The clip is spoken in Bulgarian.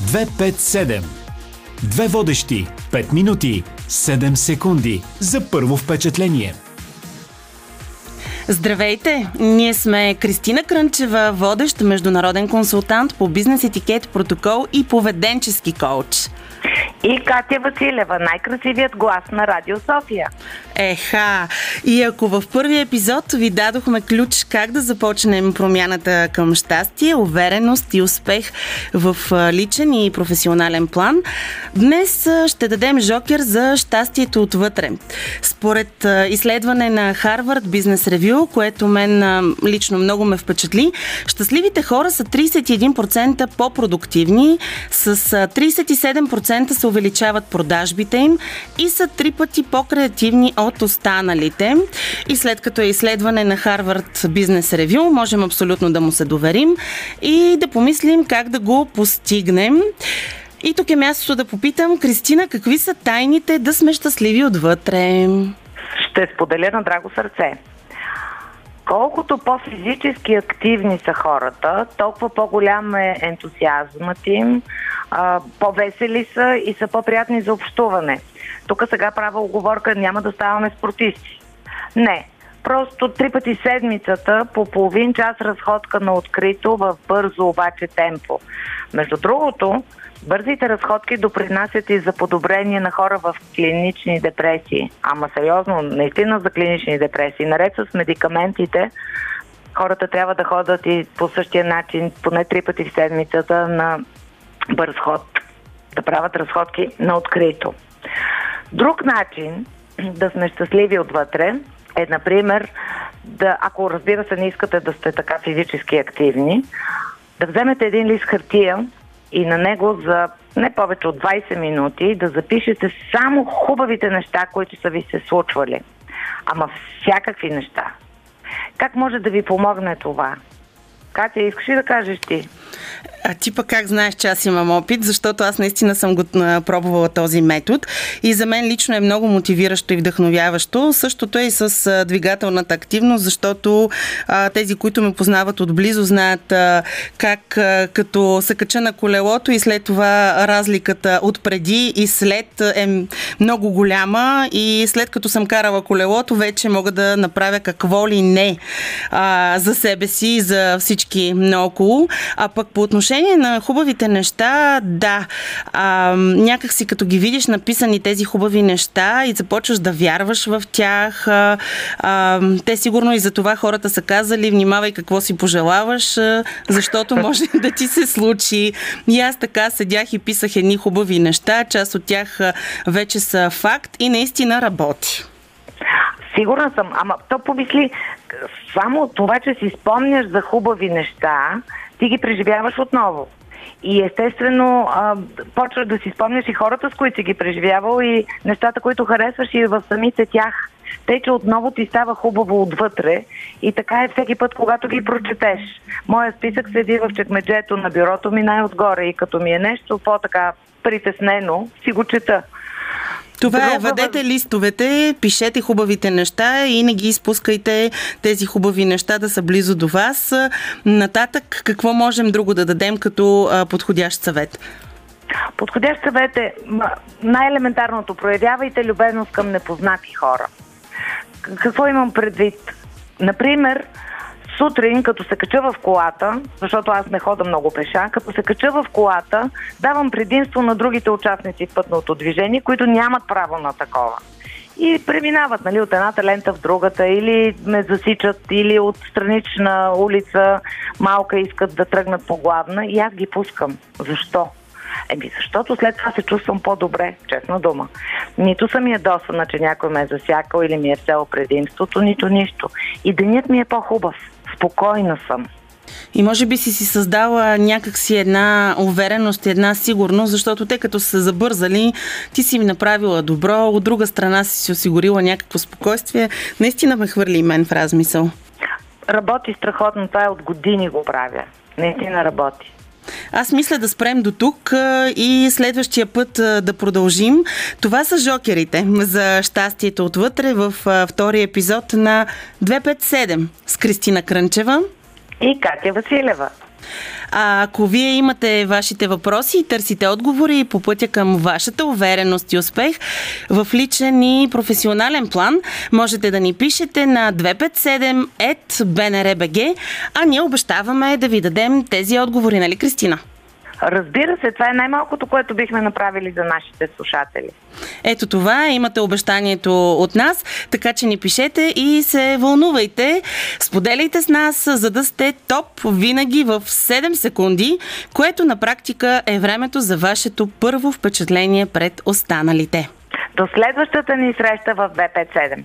257. Две водещи. 5 минути. 7 секунди. За първо впечатление. Здравейте! Ние сме Кристина Крънчева, водещ международен консултант по бизнес етикет, протокол и поведенчески коуч. И Катя Василева, най-красивият глас на Радио София. Еха! И ако в първия епизод ви дадохме ключ как да започнем промяната към щастие, увереност и успех в личен и професионален план, днес ще дадем жокер за щастието отвътре. Според изследване на Harvard Business Review, което мен лично много ме впечатли, щастливите хора са 31% по-продуктивни, с 37% се увеличават продажбите им и са три пъти по-креативни от останалите. И след като е изследване на Harvard Business Review, можем абсолютно да му се доверим и да помислим как да го постигнем. И тук е мястото да попитам, Кристина, какви са тайните да сме щастливи отвътре? Ще споделя на драго сърце. Колкото по-физически активни са хората, толкова по-голям е ентусиазмът им, по-весели са и са по-приятни за общуване. Тук сега правя оговорка, няма да ставаме спортисти. Не, просто три пъти седмицата по половин час разходка на открито в бързо обаче темпо. Между другото, бързите разходки допринасят и за подобрение на хора в клинични депресии. Ама сериозно, наистина за клинични депресии. Наред с медикаментите, хората трябва да ходят и по същия начин, поне три пъти в седмицата на бърз ход, да правят разходки на открито. Друг начин да сме щастливи отвътре е, например, да, ако разбира се не искате да сте така физически активни, да вземете един лист хартия и на него за не повече от 20 минути да запишете само хубавите неща, които са ви се случвали. Ама всякакви неща. Как може да ви помогне това? Катя, искаш ли да кажеш ти? А ти пък как знаеш, че аз имам опит, защото аз наистина съм го пробвала този метод и за мен лично е много мотивиращо и вдъхновяващо. Същото е и с двигателната активност, защото а, тези, които ме познават отблизо, знаят а, как а, като се кача на колелото и след това разликата от преди и след е много голяма и след като съм карала колелото, вече мога да направя какво ли не а, за себе си и за всички наоколо. А пък по отношение на хубавите неща, да, а, някак си като ги видиш написани тези хубави неща и започваш да вярваш в тях, а, а, те сигурно и за това хората са казали, внимавай какво си пожелаваш, а, защото може да ти се случи. И аз така седях и писах едни хубави неща, част от тях вече са факт и наистина работи. Сигурна съм, ама то помисли, само това, че си спомняш за хубави неща, ти ги преживяваш отново. И естествено, а, почваш да си спомняш и хората, с които си ги преживявал и нещата, които харесваш и в самите тях. Тъй, че отново ти става хубаво отвътре и така е всеки път, когато ги прочетеш. Моя списък седи в чекмеджето на бюрото ми най-отгоре и като ми е нещо по-така притеснено, си го чета. Това е, въдете листовете, пишете хубавите неща и не ги изпускайте тези хубави неща да са близо до вас. Нататък, какво можем друго да дадем като подходящ съвет? Подходящ съвет е най-елементарното. Проявявайте любезност към непознати хора. Какво имам предвид? Например, сутрин, като се кача в колата, защото аз не хода много пеша, като се кача в колата, давам предимство на другите участници в пътното движение, които нямат право на такова. И преминават нали, от едната лента в другата, или ме засичат, или от странична улица малка искат да тръгнат по главна и аз ги пускам. Защо? Еми, защото след това се чувствам по-добре, честна дума. Нито съм ядосана, че някой ме е засякал или ми е взел предимството, нито нищо. И денят ми е по-хубав. Спокойна съм. И може би си си създала някакси една увереност, една сигурност, защото те като са забързали, ти си ми направила добро, от друга страна си си осигурила някакво спокойствие. Наистина ме хвърли и мен в размисъл. Работи страхотно, това е от години го правя. Наистина работи. Аз мисля да спрем до тук и следващия път да продължим. Това са жокерите за щастието отвътре в втория епизод на 257 с Кристина Крънчева и Катя Василева. А ако вие имате вашите въпроси и търсите отговори по пътя към вашата увереност и успех в личен и професионален план, можете да ни пишете на 257 а ние обещаваме да ви дадем тези отговори, нали Кристина? Разбира се, това е най-малкото, което бихме направили за нашите слушатели. Ето това, имате обещанието от нас, така че ни пишете и се вълнувайте. Споделяйте с нас, за да сте топ винаги в 7 секунди, което на практика е времето за вашето първо впечатление пред останалите. До следващата ни среща в 257.